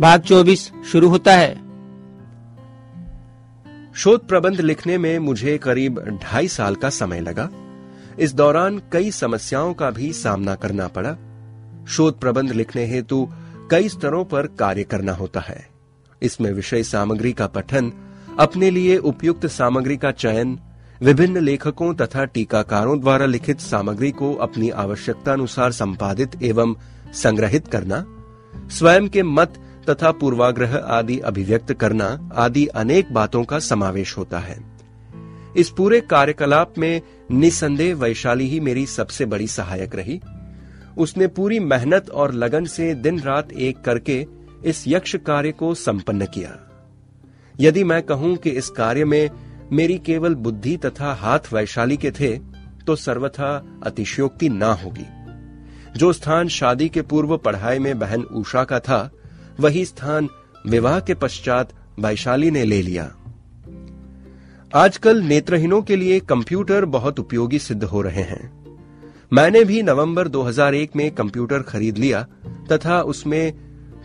भाग 24 शुरू होता है। शोध प्रबंध लिखने में मुझे करीब ढाई साल का समय लगा। इस दौरान कई समस्याओं का भी सामना करना पड़ा। शोध प्रबंध लिखने हेतु कई स्तरों पर कार्य करना होता है। इसमें विषय सामग्री का पठन, अपने लिए उपयुक्त सामग्री का चयन, विभिन्न लेखकों तथा टीकाकारों द्वारा लिखित सामग्री को अपनी आवश्यकता अनुसार संपादित एवं संग्रहित करना, स्वयं के मत तथा पूर्वाग्रह आदि अभिव्यक्त करना आदि अनेक बातों का समावेश होता है। इस पूरे कार्यकलाप में निसंदेह वैशाली ही मेरी सबसे बड़ी सहायक रही। उसने पूरी मेहनत और लगन से दिन रात एक करके इस यक्ष कार्य को संपन्न किया। यदि मैं कहूँ कि इस कार्य में मेरी केवल बुद्धि तथा हाथ वैशाली के थे तो सर्वथा अतिशयोक्ति ना होगी। जो स्थान शादी के पूर्व पढ़ाई में बहन उषा का था वही स्थान विवाह के पश्चात वैशाली ने ले लिया। आजकल नेत्रहीनों के लिए कंप्यूटर बहुत उपयोगी सिद्ध हो रहे हैं। मैंने भी नवंबर 2001 में कंप्यूटर खरीद लिया तथा उसमें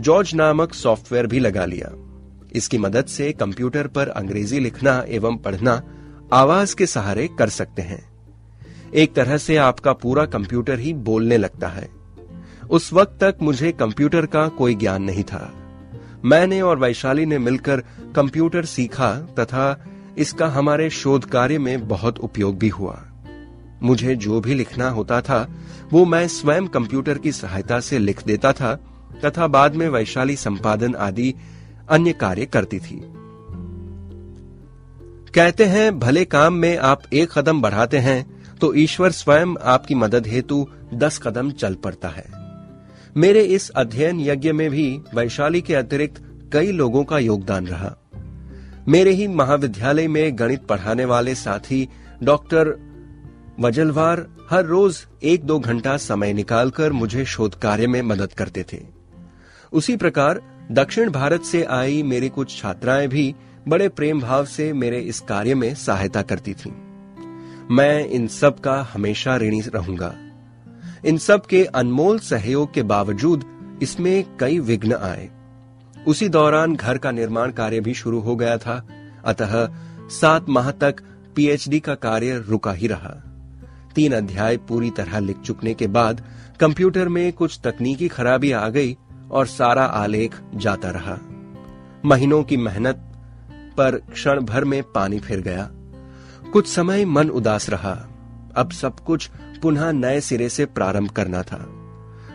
जॉर्ज नामक सॉफ्टवेयर भी लगा लिया। इसकी मदद से कंप्यूटर पर अंग्रेज़ी लिखना एवं पढ़ना आवाज़ के सहारे कर सकते हैं। एक तरह से आपका पूरा कंप्यूटर ही बोलने लगता है। उस वक्त तक मुझे कंप्यूटर का कोई ज्ञान नहीं था। मैंने और वैशाली ने मिलकर कंप्यूटर सीखा तथा इसका हमारे शोध कार्य में बहुत उपयोग भी हुआ। मुझे जो भी लिखना होता था, वो मैं स्वयं कंप्यूटर की सहायता से लिख देता था तथा बाद में वैशाली संपादन आदि अन्य कार्य करती थी। कहते हैं, भले काम में आप एक कदम बढ़ाते हैं तो ईश्वर स्वयं आपकी मदद हेतु दस कदम चल पड़ता है। मेरे इस अध्ययन यज्ञ में भी वैशाली के अतिरिक्त कई लोगों का योगदान रहा। मेरे ही महाविद्यालय में गणित पढ़ाने वाले साथी डॉक्टर वजलवार हर रोज एक दो घंटा समय निकालकर मुझे शोध कार्य में मदद करते थे। उसी प्रकार दक्षिण भारत से आई मेरी कुछ छात्राएँ भी बड़े प्रेम भाव से मेरे इस कार्य में सहायता करती थीं। मैं इन सब का हमेशा ऋणी रहूँगा। इन सब के अनमोल सहयोग के बावजूद इसमें कई विघ्न आए। उसी दौरान घर का निर्माण कार्य भी शुरू हो गया था। अतः सात माह तक पीएचडी का कार्य रुका ही रहा। तीन अध्याय पूरी तरह लिख चुकने के बाद कंप्यूटर में कुछ तकनीकी खराबी आ गई और सारा आलेख जाता रहा। महीनों की मेहनत पर क्षण भर में पानी फिर गया। कुछ समय मन उदास रहा। अब सब कुछ पुनः नए सिरे से प्रारंभ करना था।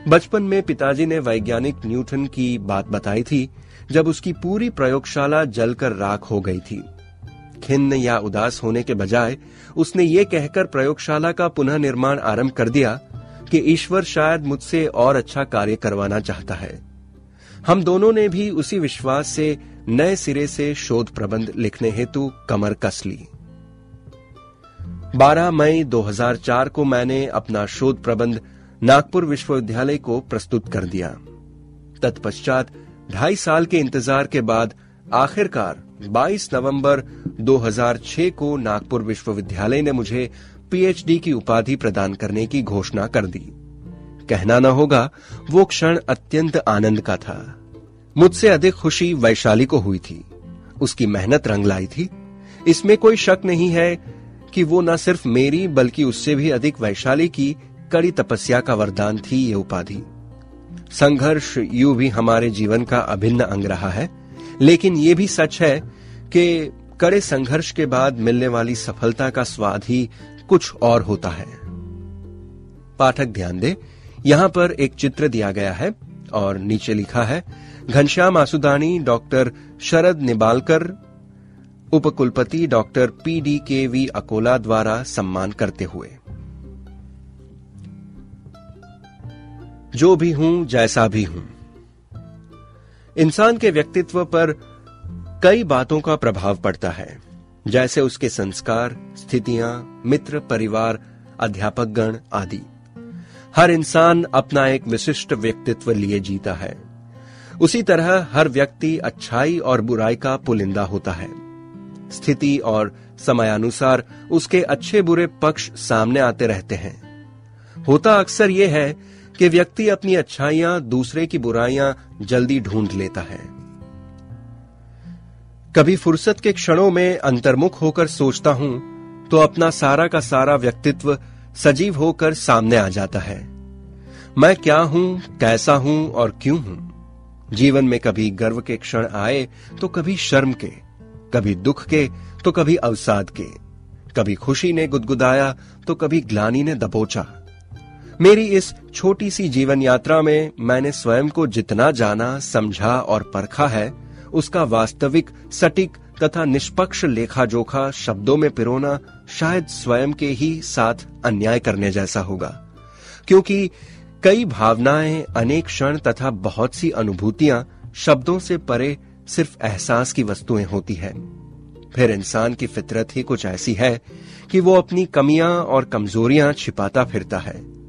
बचपन में पिताजी ने वैज्ञानिक न्यूटन की बात बताई थी, जब उसकी पूरी प्रयोगशाला जलकर राख हो गई थी। खिन्न या उदास होने के बजाय उसने ये कहकर प्रयोगशाला का पुनः निर्माण आरंभ कर दिया कि ईश्वर शायद मुझसे और अच्छा कार्य करवाना चाहता है। हम दोनों ने भी उसी विश्वास से नए सिरे से शोध प्रबंध लिखने हेतु कमर कस ली। 12 मई 2004 को मैंने अपना शोध प्रबंध नागपुर विश्वविद्यालय को प्रस्तुत कर दिया। तत्पश्चात ढाई साल के इंतज़ार के बाद आखिरकार 22 नवंबर 2006 को नागपुर विश्वविद्यालय ने मुझे पीएचडी की उपाधि प्रदान करने की घोषणा कर दी। कहना न होगा, वो क्षण अत्यंत आनंद का था। मुझसे अधिक खुशी वैशाली को हुई थी। उसकी मेहनत रंग लाई थी। इसमें कोई शक नहीं है कि वो न सिर्फ़ मेरी, बल्कि उससे भी अधिक वैशाली की कड़ी तपस्या का वरदान थी ये उपाधि। संघर्ष यू भी हमारे जीवन का अभिन्न अंग रहा है। लेकिन ये भी सच है कि कड़े संघर्ष के बाद मिलने वाली सफलता का स्वाद ही कुछ और होता है। पाठक ध्यान दे, यहाँ पर एक चित्र दिया गया है और नीचे लिखा है, घनश्याम आसुदानी, डॉक्टर शरद निबालकर उपकुलपति doctor P D K V Akola द्वारा सम्मान करते हुए। जो भी हूँ, जैसा भी हूँ। इंसान के व्यक्तित्व पर कई बातों का प्रभाव पड़ता है, जैसे उसके संस्कार, स्थितियाँ, मित्र, परिवार अध्यापक गण आदि। हर इंसान अपना एक विशिष्ट व्यक्तित्व लिए जीता है। उसी तरह हर व्यक्ति अच्छाई और बुराई का पुलिंदा होता है। स्थिति और समयानुसार उसके अच्छे बुरे पक्ष सामने आते रहते हैं। होता अक्सर यह है कि व्यक्ति अपनी अच्छाइयाँ, दूसरे की बुराइयाँ जल्दी ढूंढ लेता है। कभी फुर्सत के क्षणों में अंतर्मुख होकर सोचता हूँ तो अपना सारा का सारा व्यक्तित्व सजीव होकर सामने आ जाता है। मैं क्या हूँ, कैसा हूँ और क्यों हूँ? जीवन में कभी गर्व के क्षण आए तो कभी शर्म के। कभी दुख के तो कभी अवसाद के। कभी खुशी ने गुदगुदाया तो कभी ग्लानी ने दबोचा। मेरी इस छोटी सी जीवन यात्रा में मैंने स्वयं को जितना जाना, समझा और परखा है, उसका वास्तविक, सटीक तथा निष्पक्ष लेखा जोखा शब्दों में पिरोना शायद स्वयं के ही साथ अन्याय करने जैसा होगा। क्योंकि कई भावनाएँ, अनेक क्षण तथा बहुत सी अनुभूतियाँ शब्दों से परे सिर्फ़ एहसास की वस्तुएँ होती है। फिर इंसान की फितरत ही कुछ ऐसी है कि वो अपनी कमियाँ और कमजोरियाँ छिपाता फिरता है।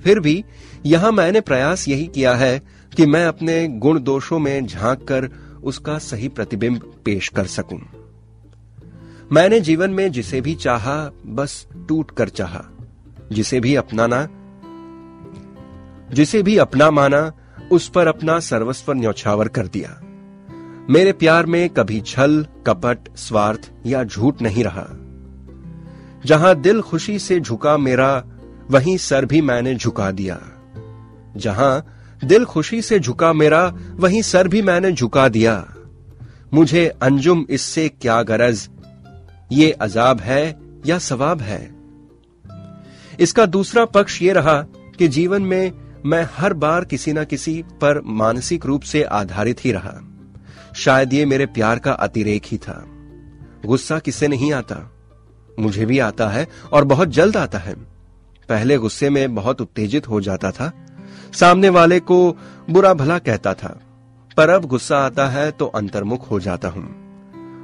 फिर भी यहाँ मैंने प्रयास यही किया है कि मैं अपने गुण दोषों में झाँक कर उसका सही प्रतिबिंब पेश कर सकूँ। मैंने जीवन में जिसे भी चाहा, बस टूट कर चाहा। जिसे भी अपनाना, जिसे भी अपना माना, उस पर अपना सर्वस्व न्यौछावर कर दिया। मेरे प्यार में कभी छल, कपट, स्वार्थ या झूठ नहीं रहा। जहाँ दिल खुशी से झुका मेरा, वहीं सर भी मैंने झुका दिया। जहाँ दिल खुशी से झुका मेरा, वहीं सर भी मैंने झुका दिया। मुझे अंजुम इससे क्या गरज? ये अजाब है या सवाब है? इसका दूसरा पक्ष ये रहा कि जीवन में मैं हर बार किसी न किसी पर मानसिक रूप से आधारित ही रहा। शायद ये मेरे प्यार का अतिरेक ही था। गुस्सा किसे नहीं आता? मुझे भी आता है और बहुत जल्द आता है। पहले गुस्से में बहुत उत्तेजित हो जाता था। सामने वाले को बुरा भला कहता था। पर अब गुस्सा आता है तो अंतर्मुख हो जाता हूँ।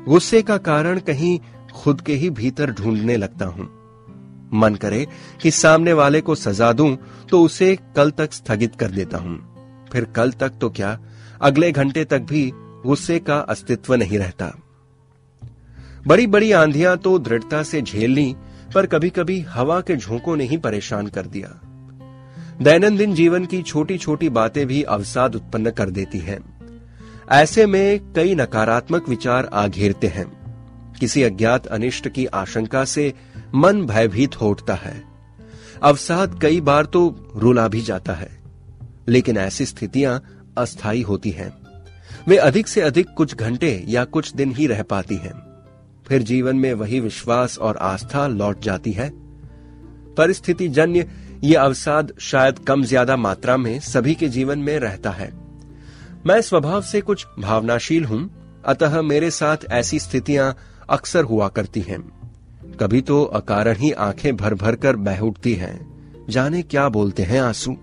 गुस्से का कारण कहीं खुद के ही भीतर ढूँढने लगता हूँ। मन करे कि सामने वाले को सजा दूँ तो उसे कल तक स्थगित कर देता हूँ। फिर कल तक तो क्या? अगले घंटे तक भी गुस्से का अस्तित्व नहीं रहता। बड़ी बड़ी आंधियाँ तो दृढ़ता से झेल ली, पर कभी कभी हवा के झोंकों ने ही परेशान कर दिया। दैनंदिन जीवन की छोटी छोटी बातें भी अवसाद उत्पन्न कर देती हैं। ऐसे में कई नकारात्मक विचार आ घेरते हैं। किसी अज्ञात अनिष्ट की आशंका से मन भयभीत हो उठता है। अवसाद कई बार तो रुला भी जाता है। लेकिन ऐसी स्थितियाँ अस्थायी होती हैं। वे अधिक से अधिक कुछ घंटे या कुछ दिन ही रह पाती हैं। फिर जीवन में वही विश्वास और आस्था लौट जाती है। परिस्थिति जन्य, ये अवसाद शायद कम ज़्यादा मात्रा में सभी के जीवन में रहता है। मैं स्वभाव से कुछ भावनाशील हूँ, अतः मेरे साथ ऐसी स्थितियाँ अक्सर हुआ करती हैं। कभी तो अकारण ही आँखें भर भर कर बह उठती हैं। जाने क्या बोलते हैं आँसू?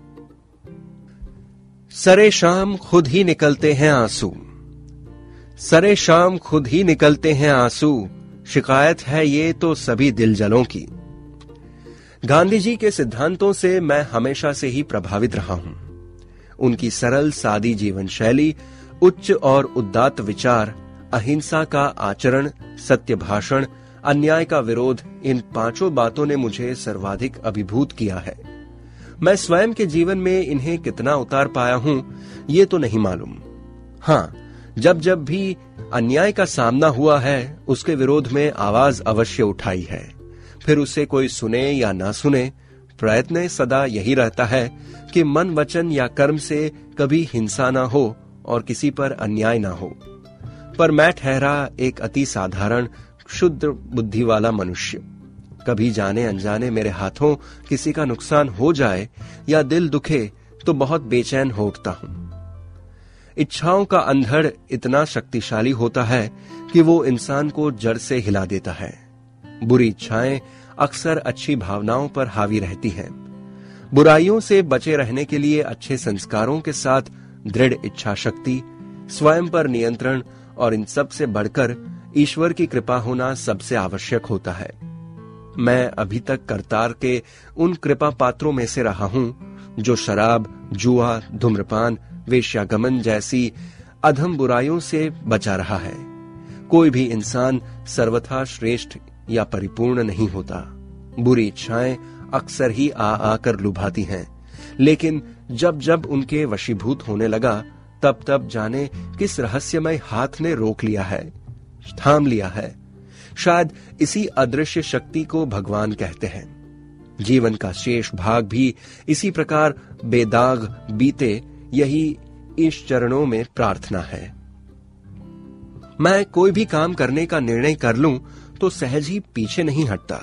सरे शाम खुद ही निकलते हैं आँसू। सरे शाम खुद ही निकलते हैं आँसू, शिकायत है ये तो सभी दिल जलों की। गांधी जी के सिद्धांतों से मैं हमेशा से ही प्रभावित रहा हूँ। उनकी सरल सादी जीवन शैली, उच्च और उदात्त विचार, अहिंसा का आचरण, सत्य भाषण, अन्याय का विरोध, इन पाँचों बातों ने मुझे सर्वाधिक अभिभूत किया है। मैं स्वयं के जीवन में इन्हें कितना उतार पाया हूँ, ये तो नहीं मालूम। हाँ जब जब भी अन्याय का सामना हुआ है, उसके विरोध में आवाज़ अवश्य उठाई है। फिर उसे कोई सुने या ना सुने, प्रयत्न सदा यही रहता है कि मन वचन या कर्म से कभी हिंसा ना हो और किसी पर अन्याय ना हो। पर मैं ठहरा एक अति साधारण, शुद्ध बुद्धि वाला मनुष्य। कभी जाने अनजाने मेरे हाथों किसी का नुकसान हो जाए या दिल दुखे तो बहुत बेचैन हो उठता हूँ। इच्छाओं का अंधड़ इतना शक्तिशाली होता है कि वो इंसान को जड़ से हिला देता है। बुरी इच्छाएँ अक्सर अच्छी भावनाओं पर हावी रहती हैं। बुराइयों से बचे रहने के लिए अच्छे संस्कारों के साथ दृढ़ इच्छा शक्ति स्वयं पर नियंत्रण और इन सबसे बढ़कर ईश्वर की कृपा होना सबसे आवश्यक होता है। मैं अभी तक करतार के उन कृपा पात्रों में से रहा हूँ, जो शराब, जुआ, धूम्रपान, वेश्यागमन जैसी अधम बुराइयों से बचा रहा है। कोई भी इंसान सर्वथा श्रेष्ठ या परिपूर्ण नहीं होता। बुरी इच्छाएँ अक्सर ही आ आकर लुभाती हैं। लेकिन जब जब उनके वशीभूत होने लगा, तब तब जाने किस रहस्यमय हाथ ने रोक लिया है, थाम लिया है। शायद इसी अदृश्य शक्ति को भगवान कहते हैं। जीवन का शेष भाग भी इसी प्रकार बेदाग बीते यही इस चरणों में प्रार्थना है। मैं कोई भी काम करने का निर्णय कर लूँ तो सहज ही पीछे नहीं हटता।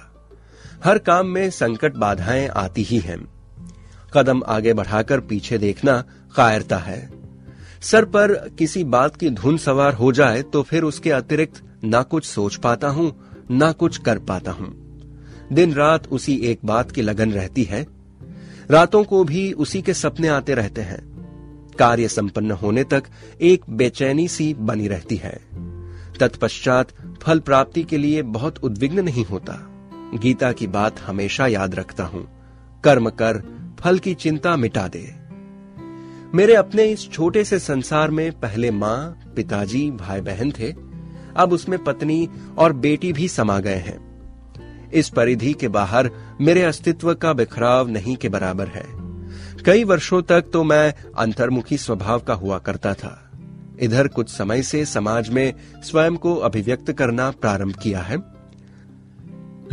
हर काम में संकट बाधाएँ आती ही हैं। कदम आगे बढ़ाकर पीछे देखना कायरता है। सर पर किसी बात की धुन सवार हो जाए तो फिर उसके अतिरिक्त ना कुछ सोच पाता हूँ, ना कुछ कर पाता हूँ। दिन रात उसी एक बात की लगन रहती है। रातों को भी उसी के सपने आते रहते हैं। कार्य संपन्न होने तक एक बेचैनी सी बनी रहती है। तत्पश्चात फल प्राप्ति के लिए बहुत उद्विग्न नहीं होता। गीता की बात हमेशा याद रखता हूँ। कर्म कर, फल की चिंता मिटा दे। मेरे अपने इस छोटे से संसार में पहले माँ, पिताजी भाई बहन थे। अब उसमें पत्नी और बेटी भी समा गए हैं। इस परिधि के बाहर मेरे अस्तित्व का बिखराव नहीं के बराबर है। कई वर्षों तक तो मैं अंतर्मुखी स्वभाव का हुआ करता था। इधर कुछ समय से समाज में स्वयं को अभिव्यक्त करना प्रारंभ किया है।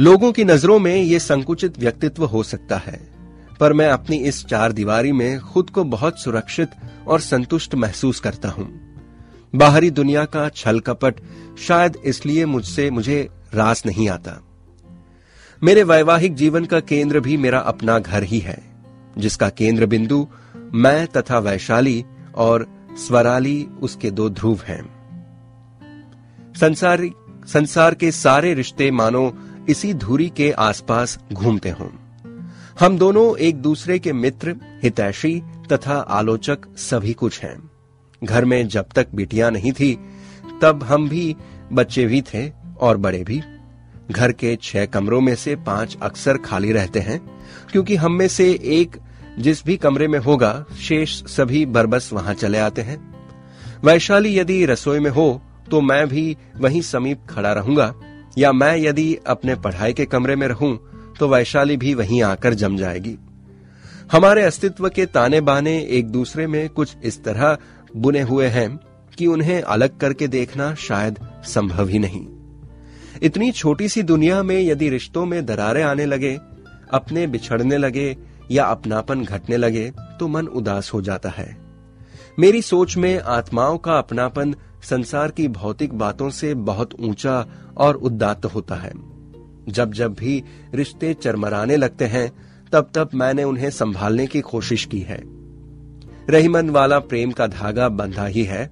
लोगों की नज़रों में यह संकुचित व्यक्तित्व हो सकता है, पर मैं अपनी इस चार दीवारी में खुद को बहुत सुरक्षित और संतुष्ट महसूस करता हूँ। बाहरी दुनिया का छल कपट शायद इसलिए मुझसे, मुझे रास नहीं आता। मेरे वैवाहिक जीवन का केंद्र भी मेरा अपना घर ही है, जिसका केंद्र बिंदु मैं तथा वैशाली और स्वराली उसके दो ध्रुव हैं। संसार संसार के सारे रिश्ते मानो इसी धुरी के आसपास घूमते हों। हम दोनों एक दूसरे के मित्र, हितैषी तथा आलोचक सभी कुछ हैं। घर में जब तक बिटिया नहीं थी, तब हम भी बच्चे भी थे और बड़े भी। घर के छह कमरों में से पाँच अक्सर खाली रहते हैं, क्योंकि हम में से एक जिस भी कमरे में होगा, शेष सभी बरबस वहाँ चले आते हैं। वैशाली यदि रसोई में हो तो मैं भी वहीं समीप खड़ा रहूँगा, या मैं यदि अपने पढ़ाई के कमरे में रहूँ तो वैशाली भी वहीं आकर जम जाएगी। हमारे अस्तित्व के ताने बाने एक दूसरे में कुछ इस तरह बुने हुए हैं कि उन्हें अलग करके देखना शायद संभव ही नहीं। इतनी छोटी सी दुनिया में यदि रिश्तों में दरारें आने लगे, अपने बिछड़ने लगे या अपनापन घटने लगे तो मन उदास हो जाता है। मेरी सोच में आत्माओं का अपनापन संसार की भौतिक बातों से बहुत ऊँचा और उदात्त होता है। जब जब भी रिश्ते चरमराने लगते हैं, तब तब मैंने उन्हें संभालने की कोशिश की है। रहीमन वाला प्रेम का धागा बंधा ही है।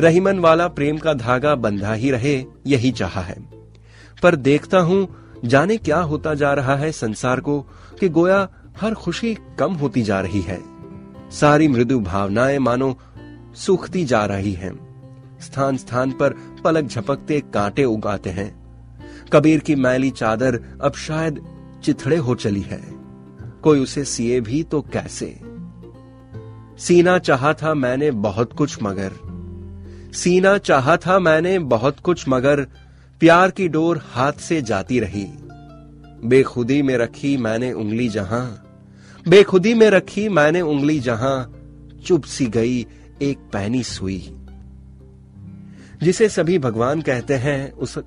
रहीमन वाला प्रेम का धागा बंधा ही रहे, यही चाहा है। पर देखता हूँ, जाने क्या होता जा रहा है संसार को, कि गोया हर खुशी कम होती जा रही है। सारी मृदु भावनाएँ मानो सूखती जा रही हैं। स्थान स्थान पर पलक झपकते कांटे उगाते हैं। कबीर की मैली चादर अब शायद चिथड़े हो चली है। कोई उसे सिए भी तो कैसे? सीना चाहा था मैंने बहुत कुछ मगर। सीना चाहा था मैंने बहुत कुछ मगर, प्यार की डोर हाथ से जाती रही। बेखुदी में रखी मैंने उंगली जहाँ। बेखुदी में रखी मैंने उंगली जहाँ, चुप सी गई एक पैनी सुई। जिसे सभी भगवान कहते हैं, उस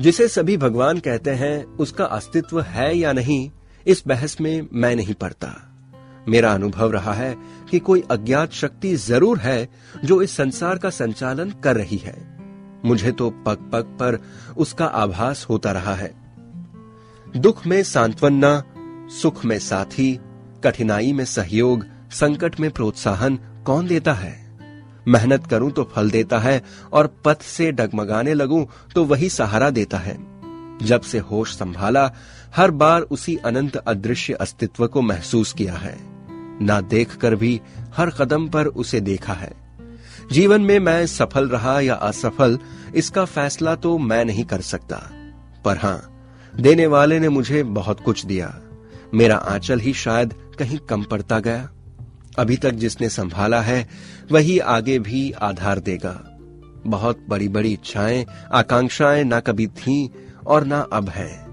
जिसे सभी भगवान कहते हैं, उसका अस्तित्व है या नहीं, इस बहस में मैं नहीं पढ़ता मेरा अनुभव रहा है कि कोई अज्ञात शक्ति ज़रूर है जो इस संसार का संचालन कर रही है। मुझे तो पग पग पर उसका आभास होता रहा है। दुख में सांत्वना, सुख में साथी, कठिनाई में सहयोग, संकट में प्रोत्साहन कौन देता है? मेहनत करूँ तो फल देता है और पथ से डगमगाने लगूं तो वही सहारा देता है। जब से होश संभाला, हर बार उसी अनंत अदृश्य अस्तित्व को महसूस किया है। ना देखकर भी हर कदम पर उसे देखा है। जीवन में मैं सफल रहा या असफल, इसका फैसला तो मैं नहीं कर सकता। पर हाँ, देने वाले ने मुझे बहुत कुछ दिया। मेरा आंचल ही शायद कहीं कम पड़ता गया। अभी तक जिसने संभाला है, वही आगे भी आधार देगा। बहुत बड़ी बड़ी इच्छाएँ, आकांक्षाएँ ना कभी थीं और ना अब हैं।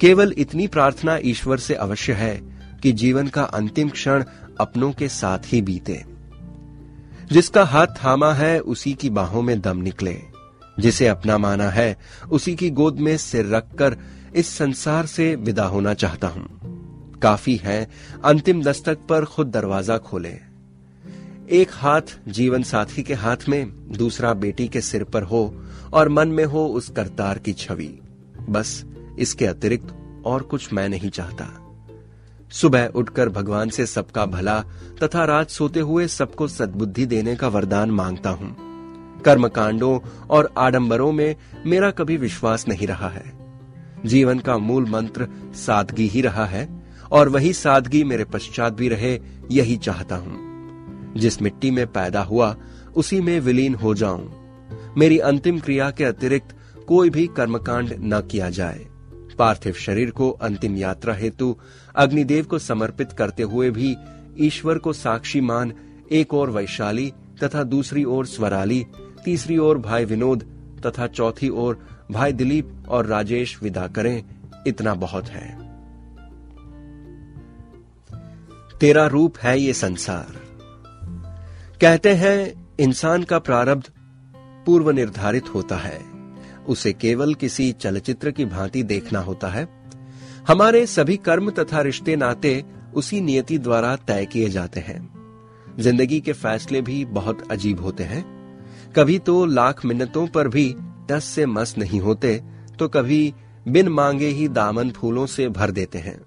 केवल इतनी प्रार्थना ईश्वर से अवश्य है कि जीवन का अंतिम क्षण अपनों के साथ ही बीते। जिसका हाथ थामा है, उसी की बाहों में दम निकले। जिसे अपना माना है, उसी की गोद में सिर रखकर इस संसार से विदा होना चाहता हूँ। काफ़ी है, अंतिम दस्तक पर खुद दरवाज़ा खोले। एक हाथ जीवन साथी के हाथ में, दूसरा बेटी के सिर पर हो और मन में हो उस करतार की छवि। बस, इसके अतिरिक्त और कुछ मैं नहीं चाहता। सुबह उठकर भगवान से सबका भला तथा रात सोते हुए सबको सद्बुद्धि देने का वरदान माँगता हूँ। कर्म कर्मकांडों और आडंबरों में मेरा कभी विश्वास नहीं रहा है। जीवन का मूल मंत्र सादगी ही रहा है और वही सादगी मेरे पश्चात भी रहे, यही चाहता हूँ। जिस मिट्टी में पैदा हुआ, उसी में विलीन हो जाऊँ। मेरी अंतिम क्रिया के अतिरिक्त कोई भी कर्मकांड न किया जाए। पार्थिव शरीर को अंतिम यात्रा हेतु अग्निदेव को समर्पित करते हुए भी ईश्वर को साक्षी मान एक और वैशाली तथा दूसरी ओर स्वराली, तीसरी ओर भाई विनोद तथा चौथी ओर भाई दिलीप और राजेश विदा करें। इतना बहुत है। तेरा रूप है ये संसार। कहते हैं, इंसान का प्रारब्ध पूर्व निर्धारित होता है। उसे केवल किसी चलचित्र की भांति देखना होता है। हमारे सभी कर्म तथा रिश्ते नाते उसी नियति द्वारा तय किए जाते हैं। ज़िंदगी के फैसले भी बहुत अजीब होते हैं। कभी तो लाख मिन्नतों पर भी टस से मस नहीं होते तो कभी बिन मांगे ही दामन फूलों से भर देते हैं।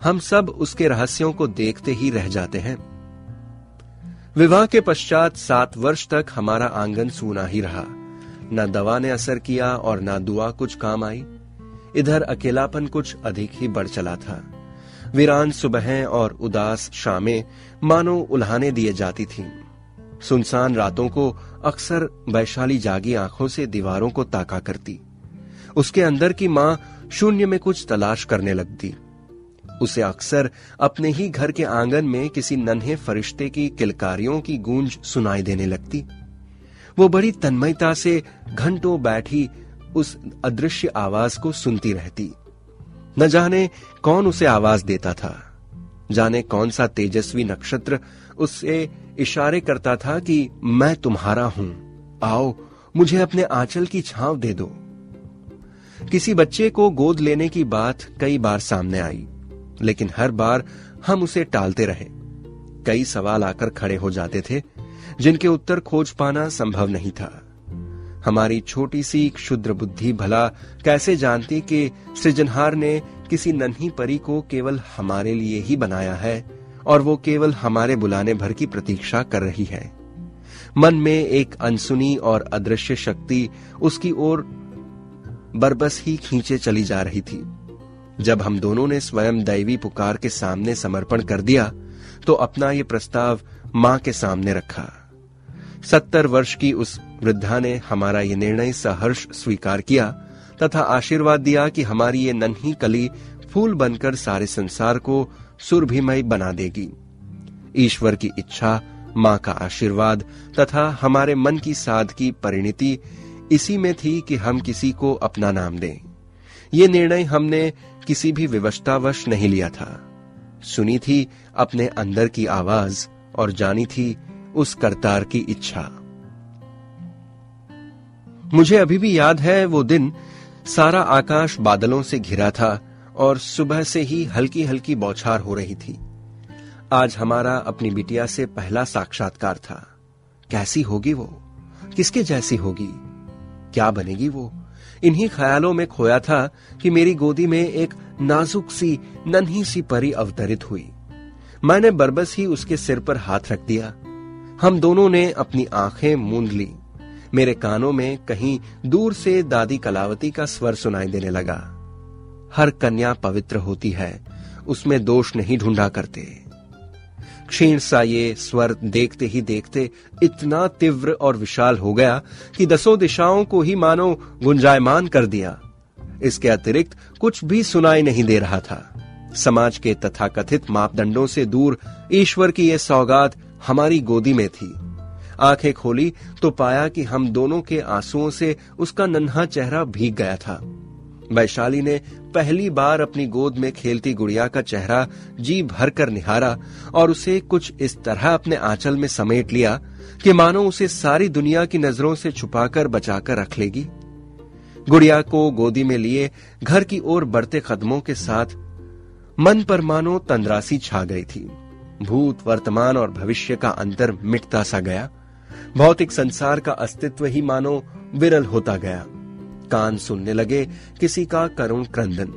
हम सब उसके रहस्यों को देखते ही रह जाते हैं। विवाह के पश्चात सात वर्ष तक हमारा आँगन सूना ही रहा। न दवा ने असर किया और न दुआ कुछ काम आई। इधर अकेलापन कुछ अधिक ही बढ़ चला था। वीरान सुबह और उदास शामें मानो उल्हाने दिए जाती थीं। सुनसान रातों को अक्सर वैशाली जागी आँखों से दीवारों को ताका करती। उसके अंदर की माँ शून्य में कुछ तलाश करने लगती। उसे अक्सर अपने ही घर के आँगन में किसी नन्हे फरिश्ते की किलकारियों की गूंज सुनाई देने लगती। वो बड़ी तन्मयता से घंटों बैठी उस अदृश्य आवाज़ को सुनती रहती। न जाने कौन उसे आवाज़ देता था। जाने कौन सा तेजस्वी नक्षत्र उससे इशारे करता था कि मैं तुम्हारा हूँ। आओ, मुझे अपने आंचल की छांव दे दो। किसी बच्चे को गोद लेने की बात कई बार सामने आई, लेकिन हर बार हम उसे टालते रहे। कई सवाल आकर खड़े हो जाते थे, जिनके उत्तर खोज पाना संभव नहीं था। हमारी छोटी सी क्षुद्र बुद्धि भला कैसे जानती कि सृजनहार ने किसी नन्ही परी को केवल हमारे लिए ही बनाया है और वो केवल हमारे बुलाने भर की प्रतीक्षा कर रही है। मन में एक अनसुनी और अदृश्य शक्ति उसकी ओर बरबस ही खींचे चली जा रही थी। जब हम दोनों ने स्वयं दैवी पुकार के सामने समर्पण कर दिया तो अपना ये प्रस्ताव माँ के सामने रखा। सत्तर वर्ष की उस वृद्धा ने हमारा ये निर्णय सहर्ष स्वीकार किया तथा आशीर्वाद दिया कि हमारी ये नन्ही कली फूल बनकर सारे संसार को सुरभिमय बना देगी। ईश्वर की इच्छा, माँ का आशीर्वाद तथा हमारे मन की साध की परिणति इसी में थी कि हम किसी को अपना नाम दें। ये निर्णय हमने किसी भी विवशतावश नहीं लिया था। सुनी थी अपने अंदर की आवाज़ और जानी थी उस करतार की इच्छा। मुझे अभी भी याद है वो दिन सारा आकाश बादलों से घिरा था और सुबह से ही हल्की हल्की बौछार हो रही थी। आज हमारा अपनी बिटिया से पहला साक्षात्कार था। कैसी होगी वो? किसके जैसी होगी? क्या बनेगी वो? इन्हीं ख्यालों में खोया था कि मेरी गोदी में एक नाजुक सी, नन्ही सी परी अवतरित हुई। मैंने बरबस ही उसके सिर पर हाथ रख दिया। हम दोनों ने अपनी आँखें मूंद ली। मेरे कानों में कहीं दूर से दादी कलावती का स्वर सुनाई देने लगा। हर कन्या पवित्र होती है, उसमें दोष नहीं ढूंढा करते। क्षीण सा ये स्वर देखते ही देखते इतना तीव्र और विशाल हो गया कि दसों दिशाओं को ही मानो गुंजायमान कर दिया। इसके अतिरिक्त कुछ भी सुनाई नहीं दे रहा था। समाज के तथाकथित मापदंडों से दूर ईश्वर की यह सौगात हमारी गोदी में थी। आँखें खोली तो पाया कि हम दोनों के आंसुओं से उसका नन्हा चेहरा भीग गया था। वैशाली ने पहली बार अपनी गोद में खेलती गुड़िया का चेहरा जी भर कर निहारा और उसे कुछ इस तरह अपने आंचल में समेट लिया कि मानो उसे सारी दुनिया की नज़रों से छुपाकर बचाकर रख लेगी। गुड़िया को गोदी में लिए घर की ओर बढ़ते कदमों के साथ मन पर मानो तंद्रासी छा गई थी। भूत, वर्तमान और भविष्य का अंतर मिटता सा गया। भौतिक संसार का अस्तित्व ही मानो विरल होता गया। कान सुनने लगे किसी का करुण क्रंदन,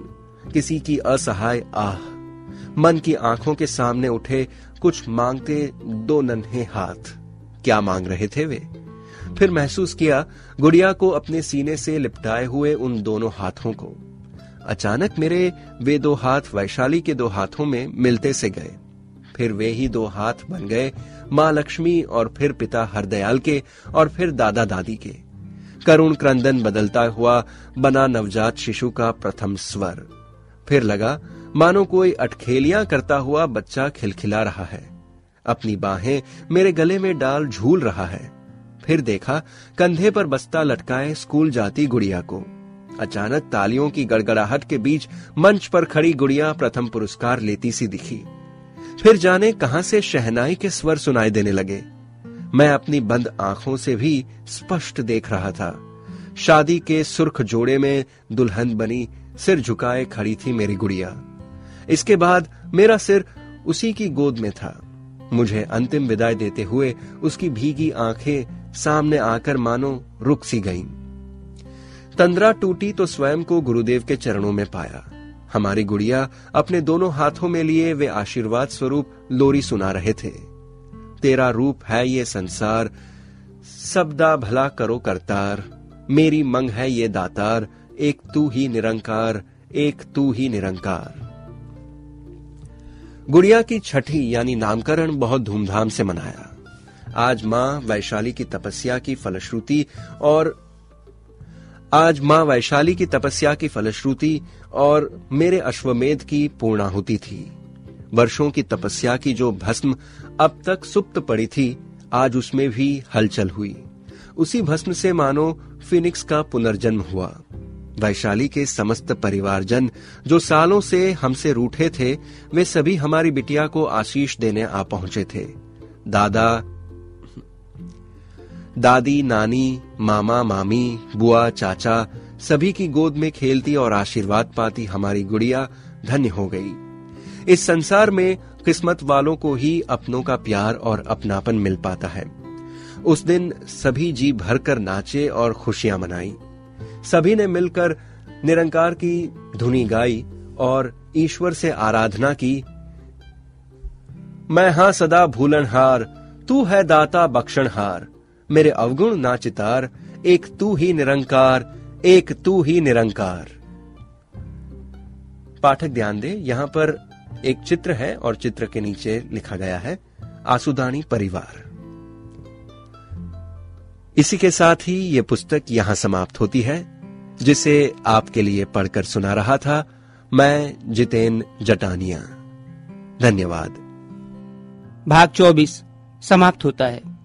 किसी की असहाय आह। मन की आँखों के सामने उठे कुछ मांगते दो नन्हे हाथ। क्या मांग रहे थे वे? फिर महसूस किया, गुड़िया को अपने सीने से लिपटाए हुए उन दोनों हाथों को। अचानक मेरे वे दो हाथ वैशाली के दो हाथों में मिलते से गए। फिर वे ही दो हाथ बन गए, माँ लक्ष्मी और फिर पिता हरदयाल के और फिर दादा दादी के। करुण क्रंदन बदलता हुआ बना नवजात शिशु का प्रथम स्वर। फिर लगा, मानो कोई अटखेलियाँ करता हुआ बच्चा खिलखिला रहा है। अपनी बाहें मेरे गले में डाल झूल रहा है। फिर देखा, कंधे पर बस्ता लटकाए स्कूल जाती गुड़िया को। अचानक तालियों की गड़गड़ाहट के बीच मंच पर खड़ी गुड़िया प्रथम पुरस्कार लेती सी दिखी। फिर जाने कहाँ से शहनाई के स्वर सुनाई देने लगे। मैं अपनी बंद आँखों से भी स्पष्ट देख रहा था। शादी के सुर्ख जोड़े में दुल्हन बनी, सिर झुकाए खड़ी थी मेरी गुड़िया। इसके बाद मेरा सिर उसी की गोद में था। मुझे अंतिम विदाई देते हुए उसकी भीगी आँखें सामने आकर मानो रुक सी गईं। तंद्रा टूटी तो स्वयं को गुरुदेव के चरणों में पाया। हमारी गुड़िया अपने दोनों हाथों में लिए वे आशीर्वाद स्वरूप लोरी सुना रहे थे। तेरा रूप है ये संसार, सबदा भला करो करतार। मेरी मंग है ये दातार, एक तू ही निरंकार, एक तू ही निरंकार। गुड़िया की छठी यानी नामकरण बहुत धूमधाम से मनाया। आज माँ वैशाली की तपस्या की फलश्रुति और आज माँ वैशाली की तपस्या की फलश्रुति और मेरे अश्वमेध की पूर्णाहुति थी। वर्षों की तपस्या की जो भस्म अब तक सुप्त पड़ी थी, आज उसमें भी हलचल हुई। उसी भस्म से मानो फिनिक्स का पुनर्जन्म हुआ। वैशाली के समस्त परिवारजन जो सालों से हमसे रूठे थे, वे सभी हमारी बिटिया को आशीष देने आ पहुँचे थे। दादा दादी, नानी, मामा, मामी, बुआ, चाचा सभी की गोद में खेलती और आशीर्वाद पाती हमारी गुड़िया धन्य हो गई। इस संसार में किस्मत वालों को ही अपनों का प्यार और अपनापन मिल पाता है। उस दिन सभी जी भरकर नाचे और खुशियाँ मनाई। सभी ने मिलकर निरंकार की धुनी गाई और ईश्वर से आराधना की, मैं हाँ सदा भूलनहार, तू है दाता बख्शणहार मेरे अवगुण नाचितार, एक तू ही निरंकार, एक तू ही निरंकार। पाठक ध्यान दे, यहाँ पर एक चित्र है और चित्र के नीचे लिखा गया है, आसुदानी परिवार। इसी के साथ ही ये पुस्तक यहाँ समाप्त होती है, जिसे आपके लिए पढ़कर सुना रहा था मैं, जितेन जटानिया। धन्यवाद। भाग 24 समाप्त होता है।